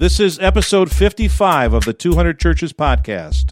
This is episode 55 of the 200 Churches podcast.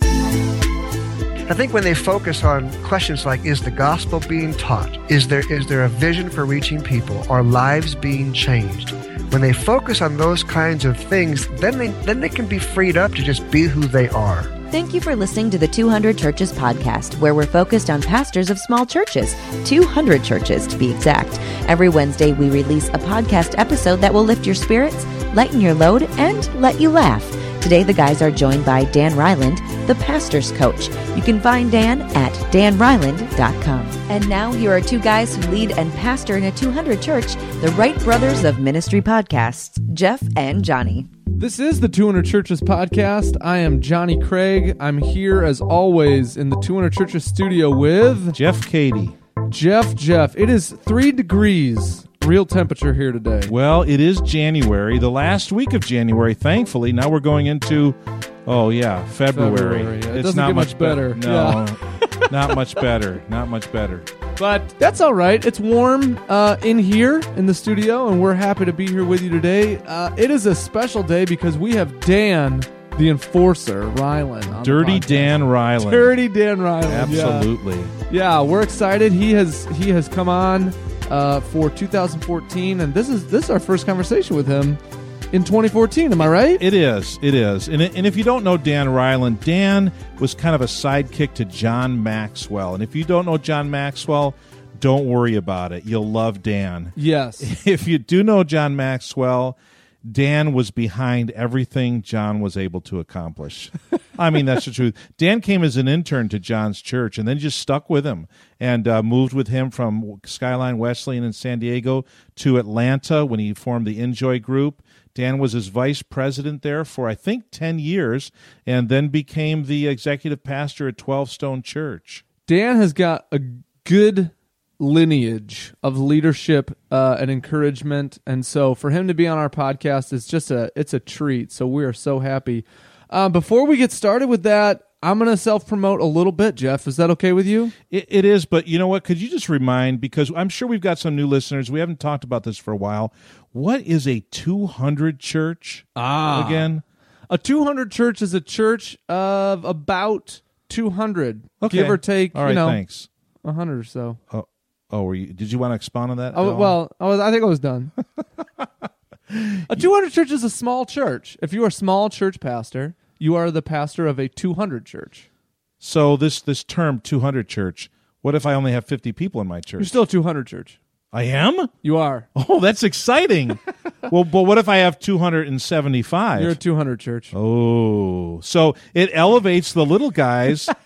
I think when they focus on questions like is the gospel being taught? Is there is there a vision for reaching people? Are lives being changed? When they focus on those kinds of things, then they then they can be freed up to just be who they are. Thank you for listening to the 200 Churches podcast, where we're focused on pastors of small churches, 200 churches to be exact. Every Wednesday, we release a podcast episode that will lift your spirits, lighten your load, and let you laugh. Today, the guys are joined by Dan Reiland, the pastor's coach. You can find Dan at danreiland.com. And now, here are two guys who lead and pastor in a 200 church, the Wright Brothers of Ministry podcasts, Jeff and Johnny. This is the 200 Churches podcast. I am Johnny Craig. I'm here as always in the 200 Churches studio with Jeff Cady. Jeff. Jeff, it is three degrees real temperature here today. Well, it is January, the last week of January, thankfully. Now we're going into, oh, yeah, February. February, yeah. It it's not much better. be- No, not much better. Not much better. But that's all right. It's warm uh, in here in the studio, and we're happy to be here with you today. Uh, it is a special day because we have Dan, the enforcer, Reiland. on Dirty. Dan Reiland. Dirty Dan Reiland. yeah. Absolutely. Yeah, we're excited. He has he has come on uh, for 2014, and this is this is our first conversation with him in 2014. Am I right? It is. It is. And, and if you don't know Dan Reiland, Dan was kind of a sidekick to John Maxwell. And if you don't know John Maxwell, don't worry about it. You'll love Dan. yes. If you do know John Maxwell, Dan was behind everything John was able to accomplish. I mean, that's the truth. Dan came as an intern to John's church and then just stuck with him and uh, moved with him from Skyline Wesleyan in San Diego to Atlanta when he formed the INJOY Group. Dan was his vice president there for, I think, 10 years and then became the executive pastor at 12 Stone Church. Dan has got a good lineage of leadership uh, and encouragement, and so for him to be on our podcast is just a it's a treat. So we are so happy. Uh, before we get started with that, I'm going to self promote a little bit. Jeff, is that okay with you? It, it is, but you know what? Could you just remind, because I'm sure we've got some new listeners, we haven't talked about this for a while. What is a 200 church Ah. again? A 200 church is a church of about 200, Okay. give or take. All right, you know, thanks. 100 or so. Oh, oh, were you? Did you want to expound on that? Oh, well, I, was, I think I was done. a 200 church is a small church. If you are a small church pastor, you are the pastor of a 200 church. so this this term 200 church. What if I only have 50 people in my church? You're still a 200 church. I am. You are. Oh, that's exciting. well, but what if I have 275? You're a 200 church. oh, so it elevates the little guys.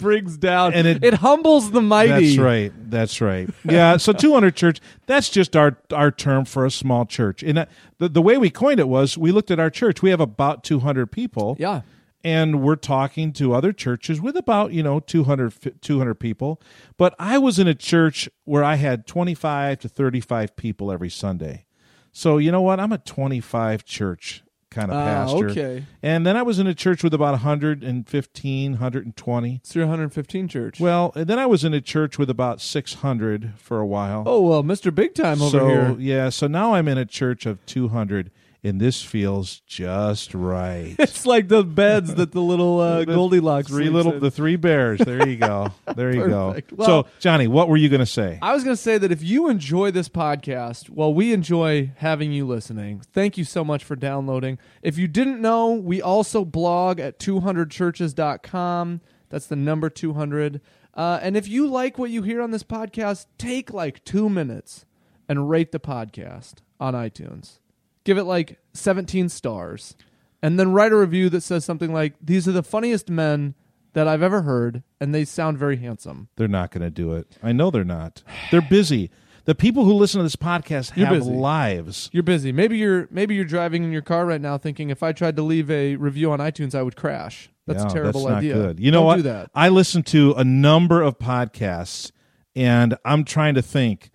brings down And it- it, humbles the mighty. That's right. That's right. Yeah. So 200 church. That's just our our term for a small church. And uh, the the way we coined it was we looked at our church. We have about 200 people. Yeah. And we're talking to other churches with about you know 200 200 people. But I was in a church where I had 25 to 35 people every Sunday. So you know what? I'm a 25 church kind of Ah, pastor. okay. And then I was in a church with about 115, 120. It's your 115 church. Well, and then I was in a church with about 600 for a while. oh, well, Mr. Big Time over so, here. yeah, so now I'm in a church of 200 and this feels just right. It's like the beds that the little uh, The Goldilocks three little in. the three bears. There you go. There you go. Well- so, Johnny, what were you going to say? I was going to say that if you enjoy this podcast, well, we enjoy having you listening. Thank you so much for downloading. If you didn't know, we also blog at 200churches.com. That's the number 200. Uh, and if you like what you hear on this podcast, take like two minutes and rate the podcast on iTunes. Give it like 17 stars. And then write a review that says something like, These are the funniest men that I've ever heard, and they sound very handsome. They're not going to do it. I know they're not. They're busy. The people who listen to this podcast You're have busy. lives. You're busy. Maybe you're maybe you're driving in your car right now, thinking if I tried to leave a review on iTunes, I would crash. That's Yeah, a terrible that's not idea. Good. You know Don't what? Do that. I listen to a number of podcasts, and I'm trying to think.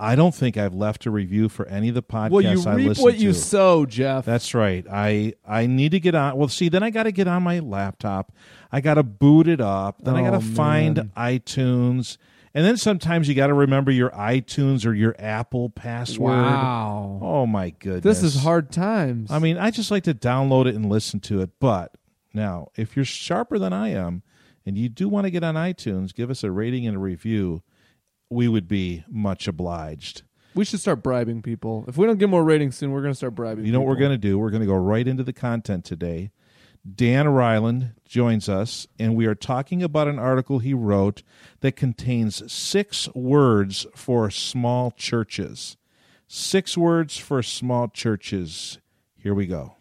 I don't think I've left a review for any of the podcasts Well, you I reap listen what you sow, Jeff. That's right. I I need to get on. Well, see, then I got to get on my laptop. I got to boot it up. Then I got Oh, to find man. iTunes, And then sometimes you got to remember your iTunes or your Apple password. Wow. Oh my goodness. This is hard times. I mean, I just like to download it and listen to it. But now, if you're sharper than I am and you do want to get on iTunes, give us a rating and a review. We would be much obliged. we should start bribing people. If we don't get more ratings soon, we're going to start bribing. You know what we're people. going to do? We're going to go right into the content today. Dan Reiland joins us, and we are talking about an article he wrote that contains six words for small churches. Six words for small churches. Here we go.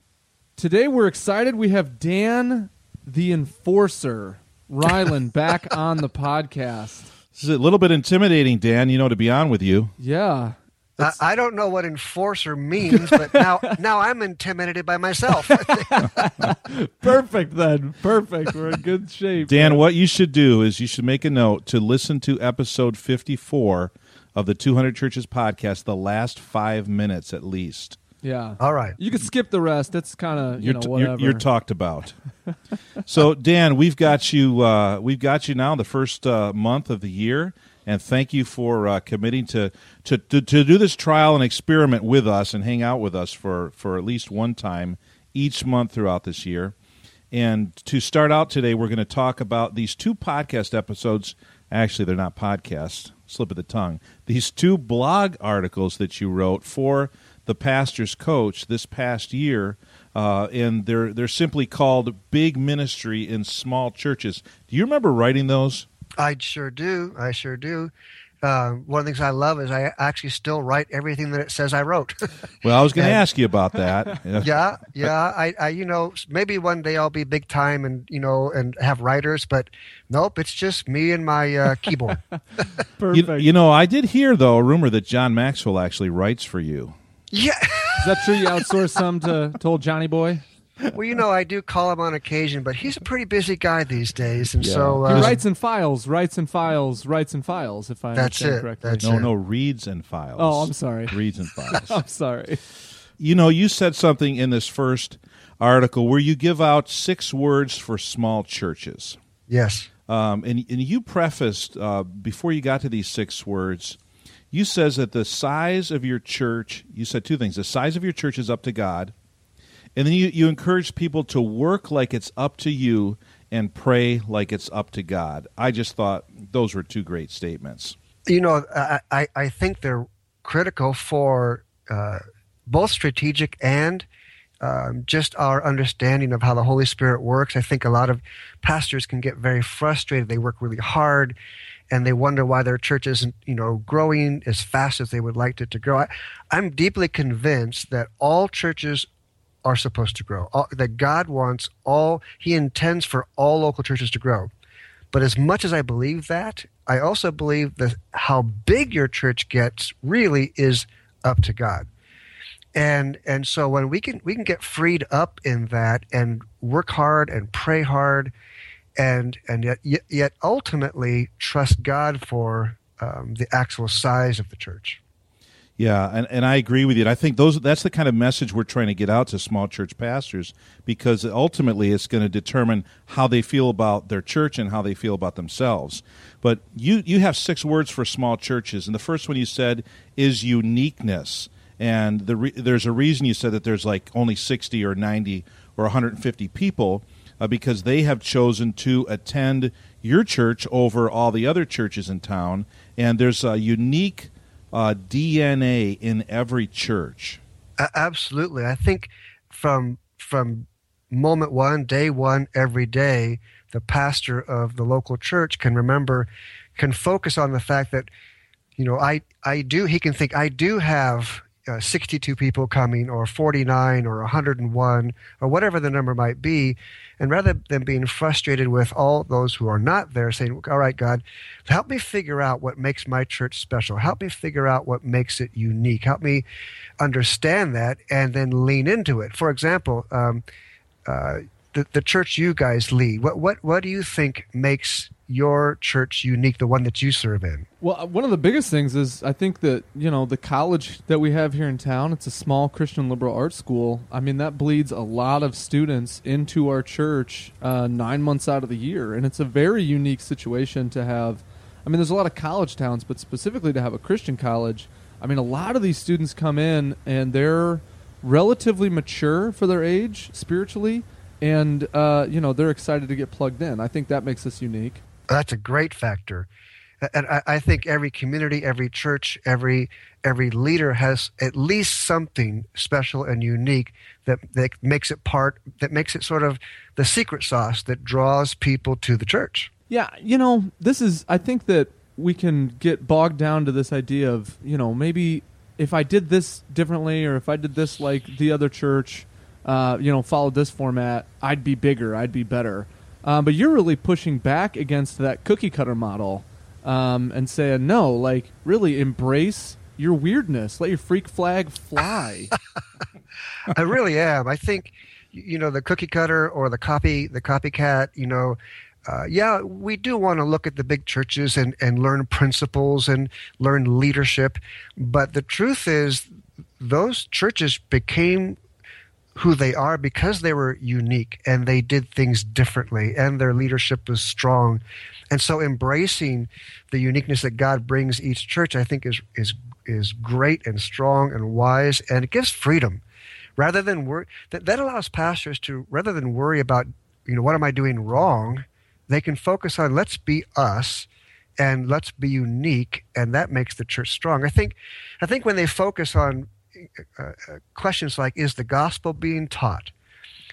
Today we're excited. We have Dan, the enforcer, Ryland, back on the podcast. This is a little bit intimidating, Dan, you know, to be on with you. Yeah. I, I don't know what enforcer means, but now now I'm intimidated by myself. Perfect then. Perfect. We're in good shape. Dan, what you should do is you should make a note to listen to episode 54 of the 200 Churches podcast, the last five minutes at least. Yeah. All right. You can skip the rest. That's kind of you you're, know t- whatever. you're, you're talked about. so, Dan, we've got you. Uh, we've got you now the first uh, month of the year, and thank you for uh, committing to, to to to do this trial and experiment with us and hang out with us for for at least one time each month throughout this year. And to start out today, we're going to talk about these two podcast episodes. Actually, they're not podcasts. Slip of the tongue. These two blog articles that you wrote for the pastor's coach this past year, uh, and they're they're simply called "Big Ministry in Small Churches." Do you remember writing those? I sure do. I sure do. Uh, one of the things I love is I actually still write everything that it says I wrote. Well, I was going to ask you about that. yeah, yeah. I, I, you know, maybe one day I'll be big time and you know and have writers, but nope, it's just me and my uh, keyboard. You, you know, I did hear though a rumor that John Maxwell actually writes for you. Yeah. Is that true? You outsource some to, to old Johnny Boy? Well, you know, I do call him on occasion, but he's a pretty busy guy these days, and Yeah. so He uh, writes and files, writes and files, writes and files. If I That's understand it. correctly. That's No, it. no, reads and files. Oh, I'm sorry. Reads and files. I'm sorry. you know, you said something in this first article where you give out six words for small churches. yes. Um, and, and you prefaced uh, before you got to these six words, you says that the size of your church. You said two things: the size of your church is up to God, and then you you encourage people to work like it's up to you and pray like it's up to God. I just thought those were two great statements. you know, I, I, I think they're critical for uh, both strategic and um, just our understanding of how the Holy Spirit works. I think a lot of pastors can get very frustrated. They work really hard, and they wonder why their church isn't, you know, growing as fast as they would like it to grow. I, I'm deeply convinced that all churches are supposed to grow. All, that God wants all, He intends for all local churches to grow. But as much as I believe that, I also believe that how big your church gets really is up to God. And and so when we can we can get freed up in that and work hard and pray hard, and and yet yet, yet ultimately trust God for um, the actual size of the church. Yeah, and, and I agree with you. And I think those that's the kind of message we're trying to get out to small church pastors because ultimately it's going to determine how they feel about their church and how they feel about themselves. But you you have six words for small churches, and the first one you said is uniqueness. And the re- there's a reason you said that there's like only 60 or 90 or 150 people uh, because they have chosen to attend your church over all the other churches in town, and there's a unique uh, DNA in every church. Absolutely, I think from from moment one, day one, every day, the pastor of the local church can remember, can focus on the fact that, you know, I I do. He can think I do have. Uh, 62 people coming, or 49, or 101, or whatever the number might be. And rather than being frustrated with all those who are not there, saying, All right, God, help me figure out what makes my church special. Help me figure out what makes it unique. Help me understand that and then lean into it. For example, um, uh, the, the church you guys lead, what, what, what do you think makes your church unique, the one that you serve in? Well, uh, one of the biggest things is I think that you know the college that we have here in town. It's a small Christian liberal arts school. I mean that bleeds a lot of students into our church uh, nine months out of the year, and it's a very unique situation to have. I I mean, there's a lot of college towns, but specifically to have a Christian college, I mean, a lot of these students come in and they're relatively mature for their age spiritually, and uh, you know they're excited to get plugged in. I think that makes us unique. That's a great factor, and I, I think every community, every church, every every leader has at least something special and unique that, that makes it part that makes it sort of the secret sauce that draws people to the church. Yeah, you know, this is I think that we can get bogged down to this idea of, you know, maybe if I did this differently or if I did this like the other church, uh, you know, followed this format, I'd be bigger, I'd be better. Um, but you're really pushing back against that cookie cutter model um, and saying, no, like, really embrace your weirdness. Let your freak flag fly. I really am. I think, you know, the cookie cutter or the copy, the copycat, you know, uh, yeah, we do want to look at the big churches and, and learn principles and learn leadership. But the truth is, those churches became who they are because they were unique and they did things differently and their leadership was strong. And so embracing the uniqueness that God brings each church, I think is, is, is great and strong and wise and it gives freedom rather than worry that, that allows pastors to rather than worry about, you know, what am I doing wrong? They can focus on let's be us and let's be unique and that makes the church strong. I think, I think when they focus on uh, uh, questions like is the gospel being taught?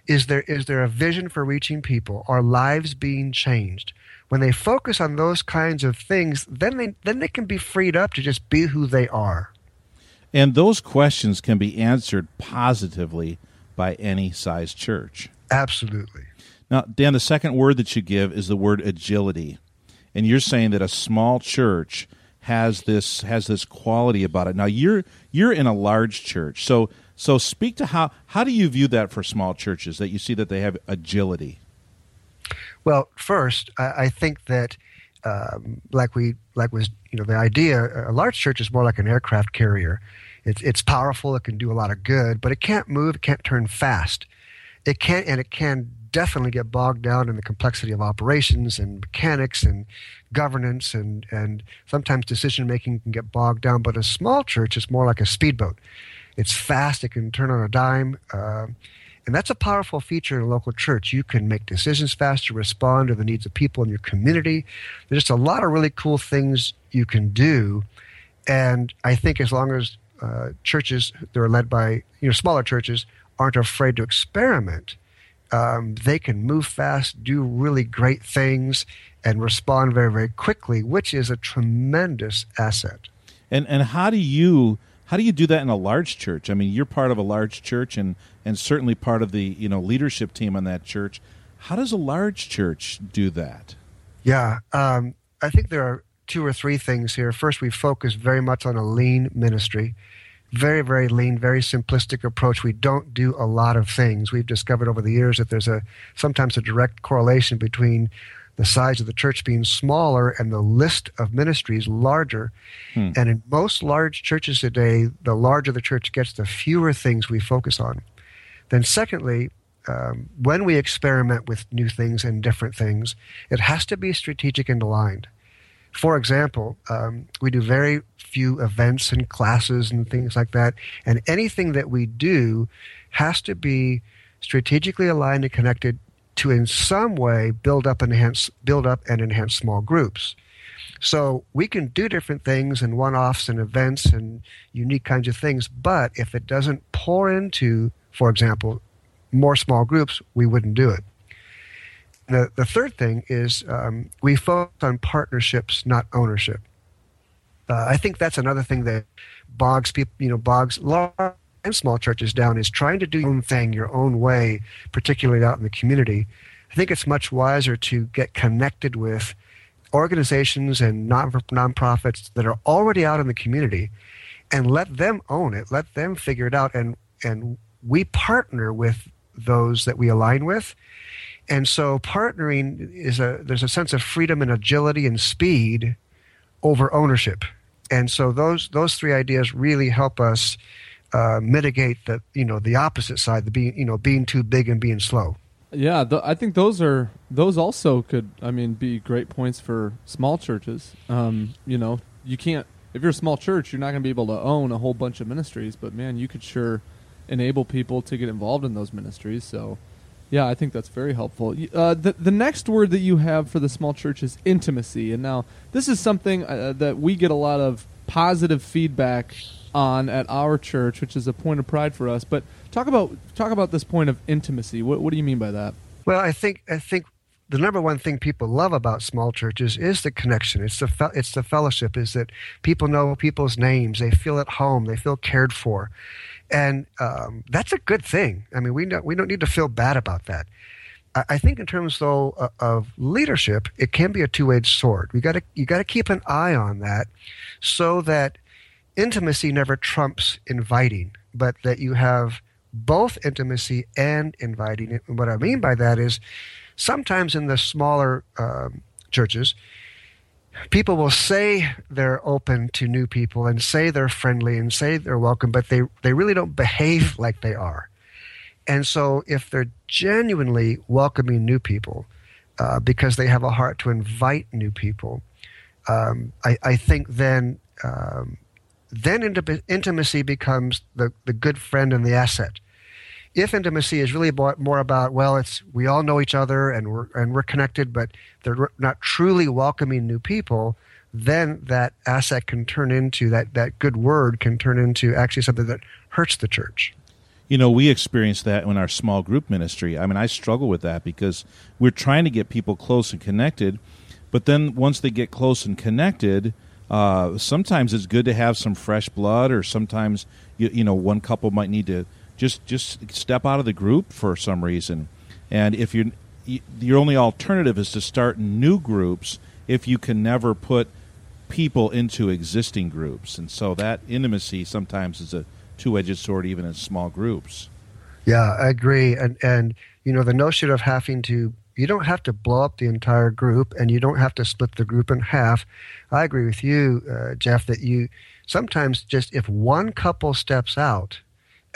Is there is there a vision for reaching people? Are lives being changed? When they focus on those kinds of things then they then they can be freed up to just be who they are. And those questions can be answered positively by any size church. Absolutely. Now dan the second word that you give is the word agility. And you're saying that a small church has this has this quality about it. Now you're you're in a large church, so so speak to how how do you view that for small churches that you see that they have agility. Well, first, I, I think that um, like we like was you know the idea a large church is more like an aircraft carrier. It's it's powerful, it can do a lot of good, but it can't move, it can't turn fast. It can't and it can definitely get bogged down in the complexity of operations and mechanics and governance and, and sometimes decision making can get bogged down. But a small church is more like a speedboat. It's fast, it can turn on a dime. Uh, and that's a powerful feature in a local church. You can make decisions faster, respond to the needs of people in your community. There's just a lot of really cool things you can do. And I think as long as uh, churches that are led by you know smaller churches aren't afraid to experiment, um, they can move fast, do really great things, and respond very, very quickly, which is a tremendous asset. And and how do you how do you do that in a large church? I mean, you're part of a large church, and and certainly part of the you know leadership team on that church. How does a large church do that? Yeah, um, I think there are two or three things here. First, we focus very much on a lean ministry very, very lean, very simplistic approach. We don't do a lot of things. We've discovered over the years that there's a sometimes a direct correlation between the size of the church being smaller and the list of ministries larger. Hmm. And in most large churches today, the larger the church gets, the fewer things we focus on. Then, secondly, um, when we experiment with new things and different things, it has to be strategic and aligned. For example, um, we do very few events and classes and things like that, and anything that we do has to be strategically aligned and connected to, in some way, build up enhance, build up and enhance small groups. So we can do different things and one-offs and events and unique kinds of things, but if it doesn't pour into, for example, more small groups, we wouldn't do it. The, the third thing is um, we focus on partnerships, not ownership. Uh, I think that's another thing that bogs people, you know, bogs large and small churches down is trying to do your own thing your own way, particularly out in the community. I think it's much wiser to get connected with organizations and non nonprofits that are already out in the community and let them own it, let them figure it out, and and we partner with those that we align with and so partnering is a there's a sense of freedom and agility and speed over ownership. And so those those three ideas really help us uh, mitigate the you know the opposite side, the being you know being too big and being slow. Yeah, th- I think those are those also could I mean be great points for small churches. Um, you know, you can't if you're a small church, you're not going to be able to own a whole bunch of ministries, but man, you could sure enable people to get involved in those ministries. So, yeah, I think that's very helpful. Uh, the the next word that you have for the small church is intimacy, and now this is something uh, that we get a lot of positive feedback on at our church, which is a point of pride for us. But talk about talk about this point of intimacy. What what do you mean by that? Well, I think I think the number one thing people love about small churches is the connection. It's the fe- it's the fellowship. Is that people know people's names, they feel at home, they feel cared for, and um, that's a good thing. I mean, we don't we don't need to feel bad about that. I, I think in terms though uh, of leadership, it can be a two edged sword. We got to you got to keep an eye on that, so that intimacy never trumps inviting, but that you have both intimacy and inviting. And what I mean by that is sometimes in the smaller um, churches, people will say they're open to new people and say they're friendly and say they're welcome, but they, they really don't behave like they are. And so if they're genuinely welcoming new people uh, because they have a heart to invite new people, um, I, I, think then um, then intimacy becomes the, the good friend and the asset if intimacy is really more about well it's we all know each other and we're and we're connected but they're not truly welcoming new people then that asset can turn into that that good word can turn into actually something that hurts the church. You know we experience that in our small group ministry. I mean i struggle with that because we're trying to get people close and connected but then once they get close and connected uh, sometimes it's good to have some fresh blood or sometimes you, you know one couple might need to just just step out of the group for some reason. And if you your only alternative is to start new groups if you can never put people into existing groups. And so that intimacy sometimes is a two-edged sword even in small groups. Yeah, I agree. And and you know the notion of having to you don't have to blow up the entire group and you don't have to split the group in half. I agree with you, uh, Jeff, that you sometimes just if one couple steps out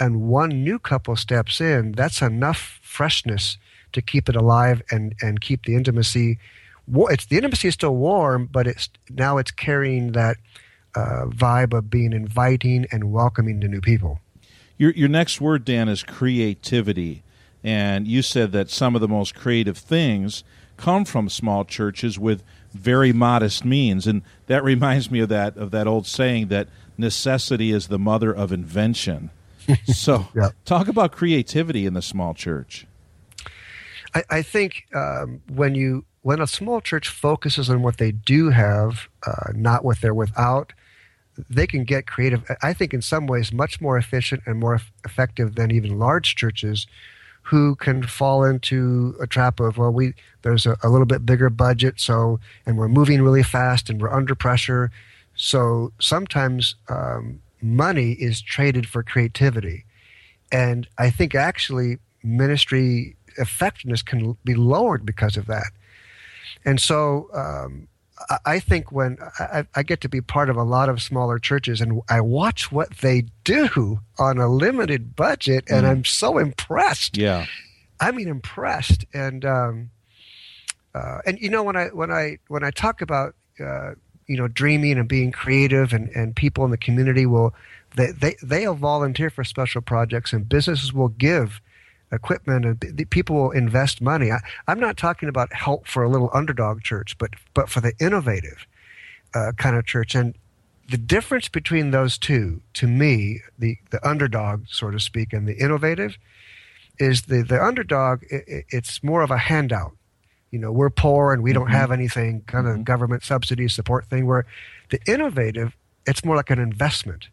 and one new couple steps in, that's enough freshness to keep it alive and, and keep the intimacy. It's the intimacy is still warm, but it's now it's carrying that uh, vibe of being inviting and welcoming to new people. Your your next word, Dan, is creativity, and you said that some of the most creative things come from small churches with very modest means, and that reminds me of that of that old saying that necessity is the mother of invention. So, talk about creativity in the small church. I, I think um, when you when a small church focuses on what they do have, uh, not what they're without, they can get creative. I think in some ways much more efficient and more effective than even large churches who can fall into a trap of well we there's a, a, little bit bigger budget so and we're moving really fast and we're under pressure so sometimes um, money is traded for creativity. And I think actually ministry effectiveness can be lowered because of that. And so um, I think when I, I, get to be part of a lot of smaller churches and I watch what they do on a limited budget, and mm. I'm so impressed. Yeah, I mean impressed. And um, uh, and you know when I when I when I talk about uh, you know dreaming and being creative and, and people in the community will they, they they'll volunteer for special projects and businesses will give equipment and people will invest money. I, am not talking about help for a little underdog church but but for the innovative uh, kind of church. And the difference between those two to me the the underdog so to speak and the innovative is the the underdog it, it's more of a handout you know we're poor and we don't mm-hmm. have anything kind of mm-hmm. government subsidy support thing where the innovative it's more like an investment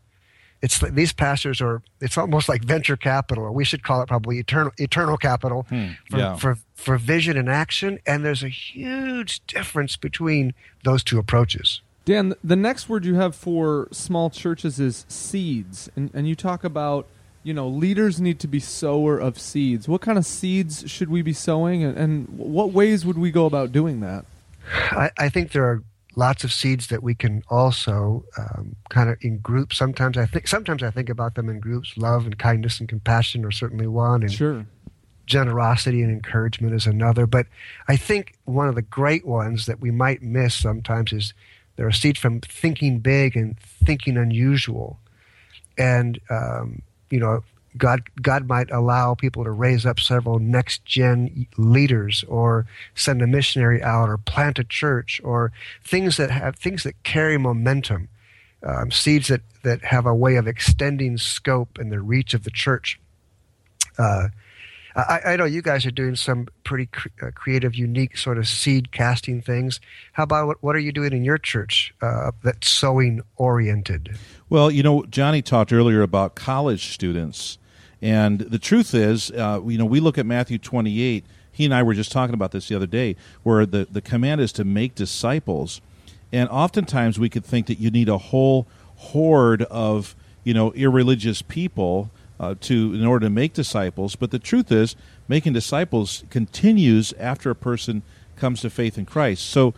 it's these pastors are it's almost like venture capital or we should call it probably eternal eternal capital hmm, for, yeah. for for vision and action and there's a huge difference between those two approaches dan the next word you have for small churches is seeds and, and you talk about you know, leaders need to be sower of seeds. What kind of seeds should we be sowing, and, and what ways would we go about doing that? I, I, think there are lots of seeds that we can also um, kind of in groups. Sometimes I think sometimes I think about them in groups. Love and kindness and compassion are certainly one, and sure. generosity and encouragement is another. But I think one of the great ones that we might miss sometimes is there are seeds from thinking big and thinking unusual. And, um, you know, God, God might allow people to raise up several next gen leaders or send a missionary out or plant a church or things that have things that carry momentum, um, seeds that, that have a way of extending scope and the reach of the church. Uh, I, I, know you guys are doing some pretty cr- uh, creative, unique sort of seed casting things. How about what, what are you doing in your church uh, that's sowing oriented? Well, you know, Johnny talked earlier about college students, and the truth is, uh, you know, we look at Matthew 28. He and I were just talking about this the other day, where the, the command is to make disciples. And oftentimes we could think that you need a whole horde of, you know, irreligious people uh, to in order to make disciples. But the truth is, making disciples continues after a person comes to faith in Christ. So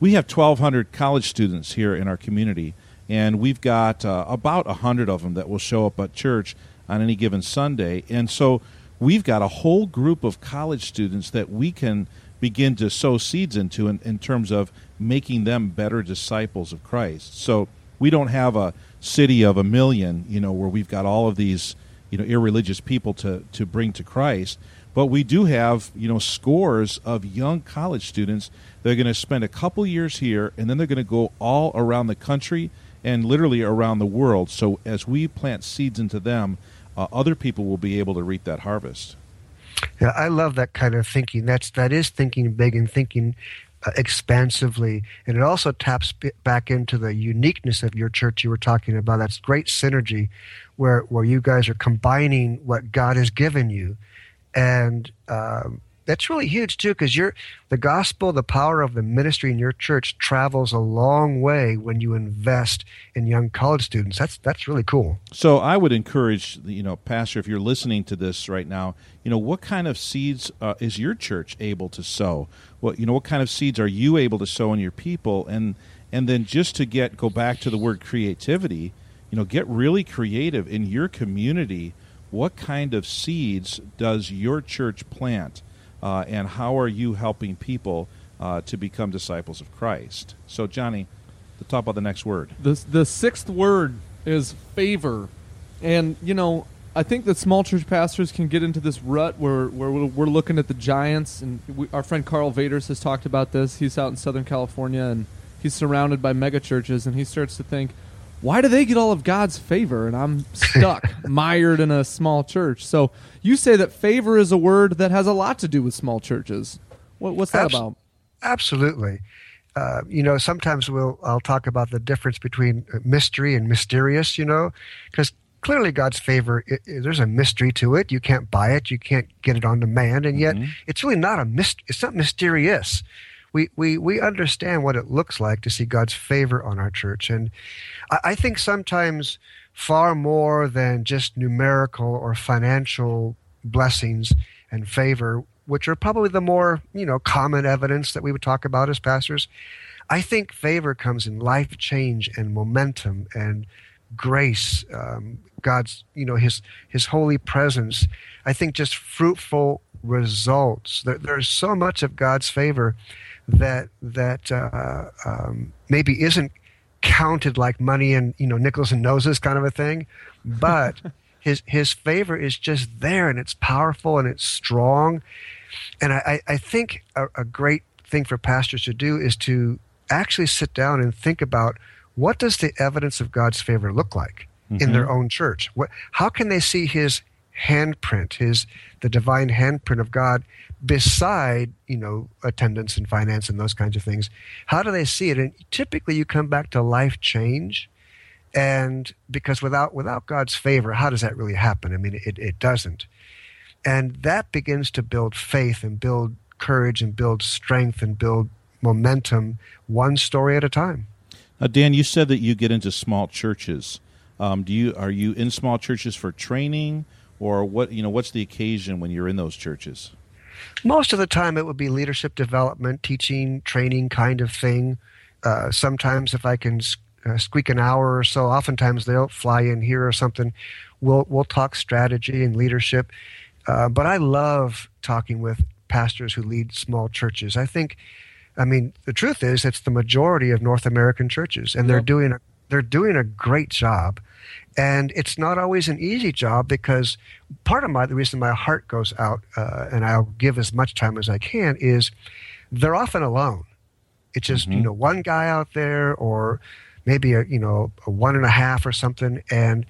we have 1,200 college students here in our community, and we've got uh, about 100 of them that will show up at church on any given Sunday. And so we've got a whole group of college students that we can begin to sow seeds into in, in terms of making them better disciples of Christ. So we don't have a city of a million, you know, where we've got all of these you know irreligious people to to bring to Christ. But we do have you know scores of young college students that are going to spend a couple years here, and then they're going to go all around the country and literally around the world. So as we plant seeds into them, uh, other people will be able to reap that harvest. Yeah, I love that kind of thinking. That's that is thinking big and thinking uh, expansively, and it also taps back into the uniqueness of your church you were talking about. That's great synergy where where you guys are combining what God has given you, and um, that's really huge too because you're the gospel the power of the ministry in your church travels a long way when you invest in young college students. That's that's really cool. So i would encourage you know pastor if you're listening to this right now you know what kind of seeds uh, is your church able to sow? What you know what kind of seeds are you able to sow in your people? And and then just to get go back to the word creativity you know, get really creative in your community. What kind of seeds does your church plant, uh, and how are you helping people uh, to become disciples of Christ? So, Johnny, the top of the next word. The the sixth word is favor, and you know. I think that small church pastors can get into this rut where, where we're looking at the giants, and we, our friend Karl Vaters has talked about this. He's out in Southern California, and he's surrounded by mega churches, and he starts to think, why do they get all of God's favor and I'm stuck, mired in a small church? So you say that favor is a word that has a lot to do with small churches. What, what's that Abs- about? Absolutely. Uh, you know, sometimes we'll I'll talk about the difference between mystery and mysterious. You know, because clearly God's favor, it, it, there's a mystery to it. You can't buy it. You can't get it on demand, and yet mm-hmm. it's really not a myst- It's not mysterious we, we, we understand what it looks like to see God's favor on our church. And I, I think sometimes far more than just numerical or financial blessings and favor, which are probably the more, you know, common evidence that we would talk about as pastors. I think favor comes in life change and momentum and grace, um, God's, you know, His His holy presence. I think just fruitful results. There, there's so much of God's favor that that uh, um, maybe isn't counted like money and you know nickels and noses kind of a thing, but his his favor is just there and it's powerful and it's strong, and I, I think a, a great thing for pastors to do is to actually sit down and think about what does the evidence of God's favor look like mm-hmm. in their own church? What, how can they see His handprint, His the divine handprint of God beside you know attendance and finance and those kinds of things how do they see it? And typically you come back to life change and because without without god's favor how does that really happen? I mean it, it doesn't. And that begins to build faith and build courage and build strength and build momentum one story at a time. Uh, dan you said that you get into small churches. Um, do you are you in small churches for training? Or what you know what's the occasion when you're in those churches most of the time, it would be leadership development, teaching, training kind of thing. Uh, sometimes, if I can uh, squeak an hour or so, oftentimes they'll fly in here or something. We'll we'll talk strategy and leadership. Uh, but I love talking with pastors who lead small churches. I think, I mean, the truth is, it's the majority of North American churches, and they're doing a, they're doing a great job. And it's not always an easy job because part of my the reason my heart goes out uh, and I'll give as much time as I can is they're often alone. It's just you know one guy out there or maybe a you know a one and a half or something, and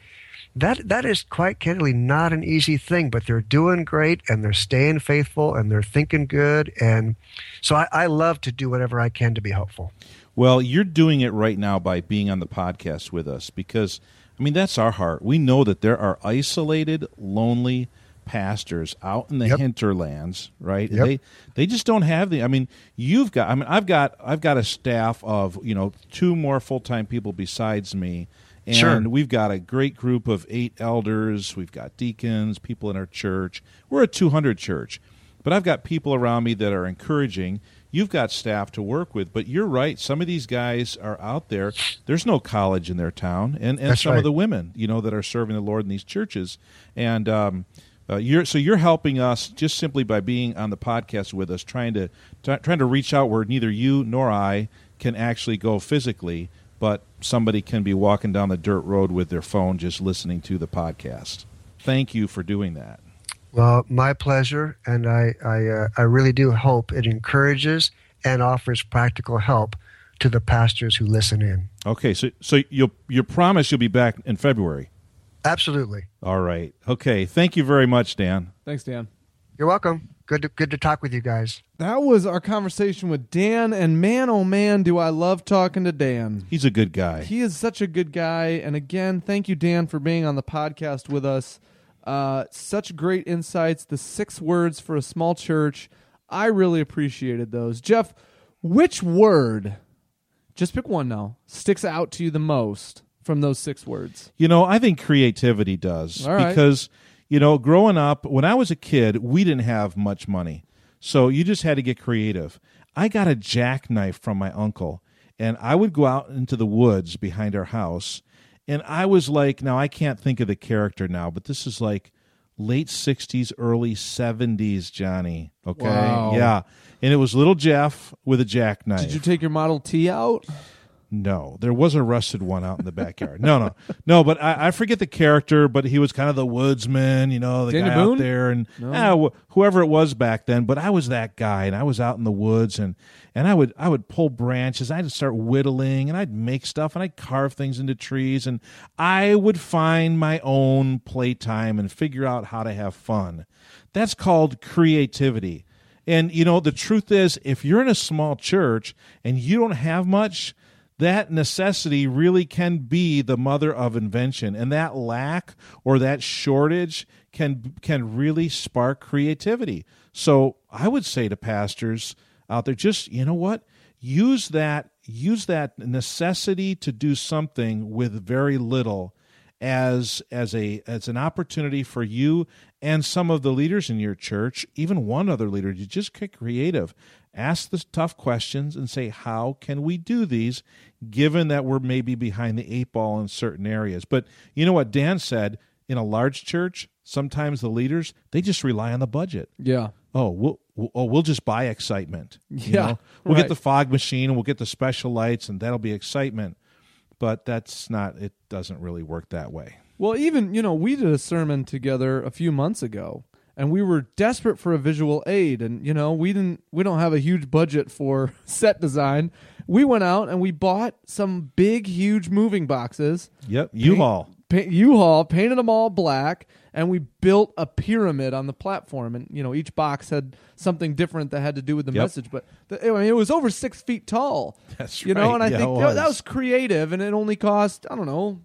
that that is quite candidly not an easy thing. But they're doing great and they're staying faithful and they're thinking good, and so I, I love to do whatever I can to be helpful. Well, you're doing it right now by being on the podcast with us because, I mean, that's our heart. We know that there are isolated, lonely pastors out in the Yep. hinterlands, right? Yep. They they just don't have the. I mean, you've got. I mean, I've got. I've got a staff of you know two more full time people besides me. And Sure. we've got a great group of eight elders. We've got deacons, people in our church. We're a 200 church. But I've got people around me that are encouraging. You've got staff to work with, but you're right. Some of these guys are out there. There's no college in their town, and, and That's some of the women, you know, that are serving the Lord in these churches. And um, uh, you're so you're helping us just simply by being on the podcast with us, trying to t- trying to reach out where neither you nor I can actually go physically, but somebody can be walking down the dirt road with their phone just listening to the podcast. Thank you for doing that. Well, my pleasure, and I I, uh, I really do hope it encourages and offers practical help to the pastors who listen in. Okay, so so you'll you promise you'll be back in February. Absolutely. All right. Okay. Thank you very much, Dan. Thanks, Dan. You're welcome. Good to, good to talk with you guys. That was our conversation with Dan, and man, oh man, do I love talking to Dan. He's a good guy. He is such a good guy. And again, thank you, Dan, for being on the podcast with us. Uh, such great insights. The six words for a small church. I really appreciated those. Jeff, which word, just pick one now, sticks out to you the most from those six words? You know, I think creativity does right. because you know, growing up when I was a kid, we didn't have much money, so you just had to get creative. I got a jackknife from my uncle, and I would go out into the woods behind our house, and I was like, now I can't think of the character now, but this is like late '60s, early '70s, Johnny. Okay, Wow. yeah, and it was little Jeff with a jackknife. Did you take your Model T out? No, there was a rusted one out in the backyard. No, no, no. But I, I forget the character. But he was kind of the woodsman, you know, the guy Boone? out there, and No. ah, wh- whoever it was back then. But I was that guy, and I was out in the woods, and and I would I would pull branches. I'd start whittling, and I'd make stuff, and I'd carve things into trees, and I would find my own playtime and figure out how to have fun. That's called creativity. And you know, the truth is, if you're in a small church and you don't have much, that necessity really can be the mother of invention and that lack or that shortage can can really spark creativity. So i would say to pastors out there just you know what? Use that use that necessity to do something with very little as as a as an opportunity for you and some of the leaders in your church, even one other leader, to just get creative, ask the tough questions, and say, "How can we do these?" Given that we're maybe behind the eight ball in certain areas, but you know what Dan said in a large church, sometimes the leaders they just rely on the budget Yeah. oh we'll, we'll oh we'll just buy excitement you Yeah, know? we'll right. get the fog machine and we'll get the special lights and that'll be excitement but that's not it doesn't really work that way Well, even, you know, we did a sermon together a few months ago and we were desperate for a visual aid and, you know, we didn't we don't have a huge budget for set design. We went out and we bought some big huge moving boxes. yep u-haul Pa- U-Haul painted them all black and we built a pyramid on the platform and you know each box had something different that had to do with the Yep. message but the, I mean, it was over six feet tall That's you know and I Yeah, think that- was creative and it only cost I don't know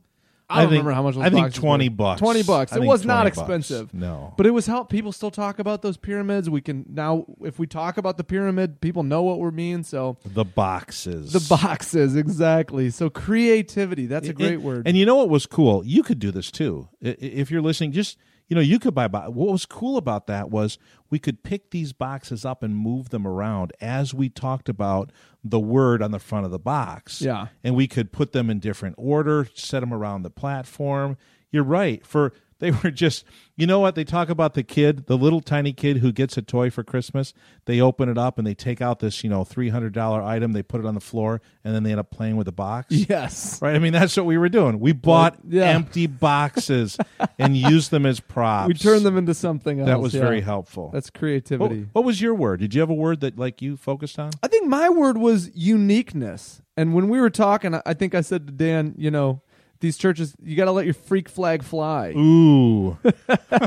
I I don't think- remember how much those I think 20 were. bucks. 20 bucks I it was not 20 bucks. expensive No. but it was how people still talk about those pyramids we can now if we talk about the pyramid people know what we're mean so the boxes the boxes exactly so creativity that's a great and, word And you know what was cool? You could do this too. If you're listening, just you know, you could buy. bo- What was cool about that was we could pick these boxes up and move them around as we talked about the word on the front of the box. Yeah. and we could put them in different order, set them around the platform. You're right. For They were just, you know what? They talk about the kid, the little tiny kid who gets a toy for Christmas. They open it up and they take out this, you know, three hundred dollar item. They put it on the floor and then they end up playing with the box. Yes. Right. I mean, that's what we were doing. We bought yeah. empty boxes and used them as props. We turned them into something else. That was yeah. very helpful. That's creativity. what was your word? Did you have a word that like you focused on? I think my word was uniqueness. And when we were talking, I think I said to Dan, you know, these churches, you got to let your freak flag fly. Ooh.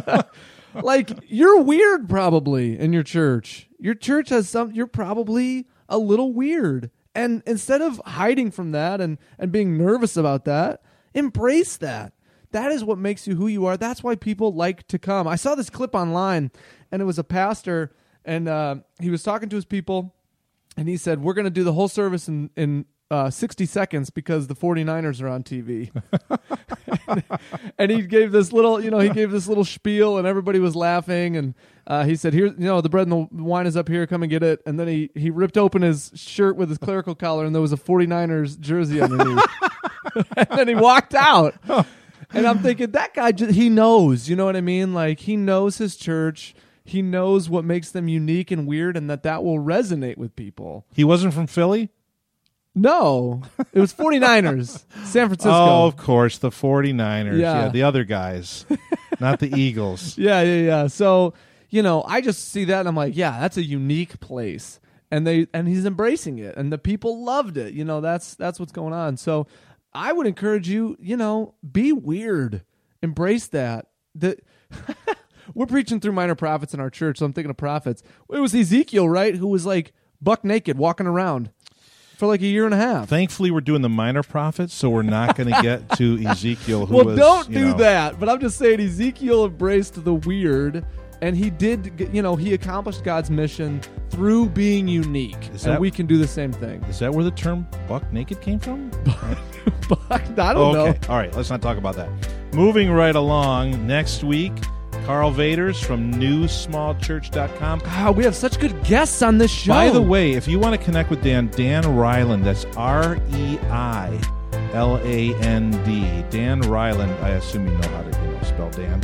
like you're weird probably in your church. Your church has some you're probably a little weird. And instead of hiding from that and and being nervous about that, embrace that. That is what makes you who you are. That's why people like to come. I saw this clip online and it was a pastor and uh, he was talking to his people and he said, "We're going to do the whole service in in uh, 60 seconds because the 49ers are on TV." and he gave this little, you know, he gave this little spiel, and everybody was laughing. And uh, he said, "Here, you know, the bread and the wine is up here. Come and get it." And then he he ripped open his shirt with his clerical collar, and there was a 49ers jersey underneath. and then he walked out. And I'm thinking that guy, just, he knows. You know what I mean? Like he knows his church. He knows what makes them unique and weird, and that that will resonate with people. he wasn't from Philly? No, it was 49ers, San Francisco. Oh, of course, the 49ers. Yeah. Yeah, the other guys, not the Eagles. Yeah, yeah, yeah. So, you know, I just see that and I'm like, yeah, that's a unique place. And they and he's embracing it and the people loved it. You know, that's that's what's going on. So, I would encourage you, you know, be weird. Embrace that. That We're preaching through minor prophets in our church, so I'm thinking of prophets. It was Ezekiel, right, who was like buck naked walking around for like a year and a half. Thankfully, we're doing the minor prophets, so we're not going to get to Ezekiel. Who well, was, don't do know- that. But I'm just saying, Ezekiel embraced the weird, and he did. You know, he accomplished God's mission through being unique, Is and that- we can do the same thing. Is that where the term "buck naked" came from? But I don't okay. know. All right, let's not talk about that. Moving right along, next week, Karl Vaters from newsmallchurch.com. Wow, we have such good guests on this show. By the way, if you want to connect with Dan, Dan Reiland, that's R E I L A N D. Dan Reiland, I assume you know how to you know, spell Dan.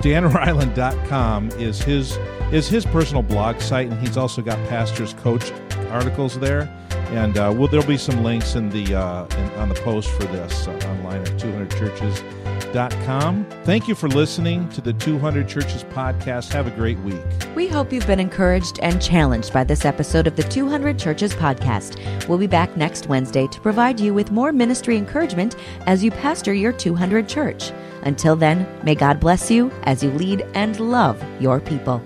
DanReiland.com is his is his personal blog site, and he's also got Pastors Coach articles there. And uh, well, there'll be some links in the uh, in, on the post for this uh, online at 200churches.com. Thank you for listening to the 200 Churches podcast. Have a great week. We hope you've been encouraged and challenged by this episode of the 200 Churches podcast. We'll be back next Wednesday to provide you with more ministry encouragement as you pastor your 200 church. Until then, may God bless you as you lead and love your people.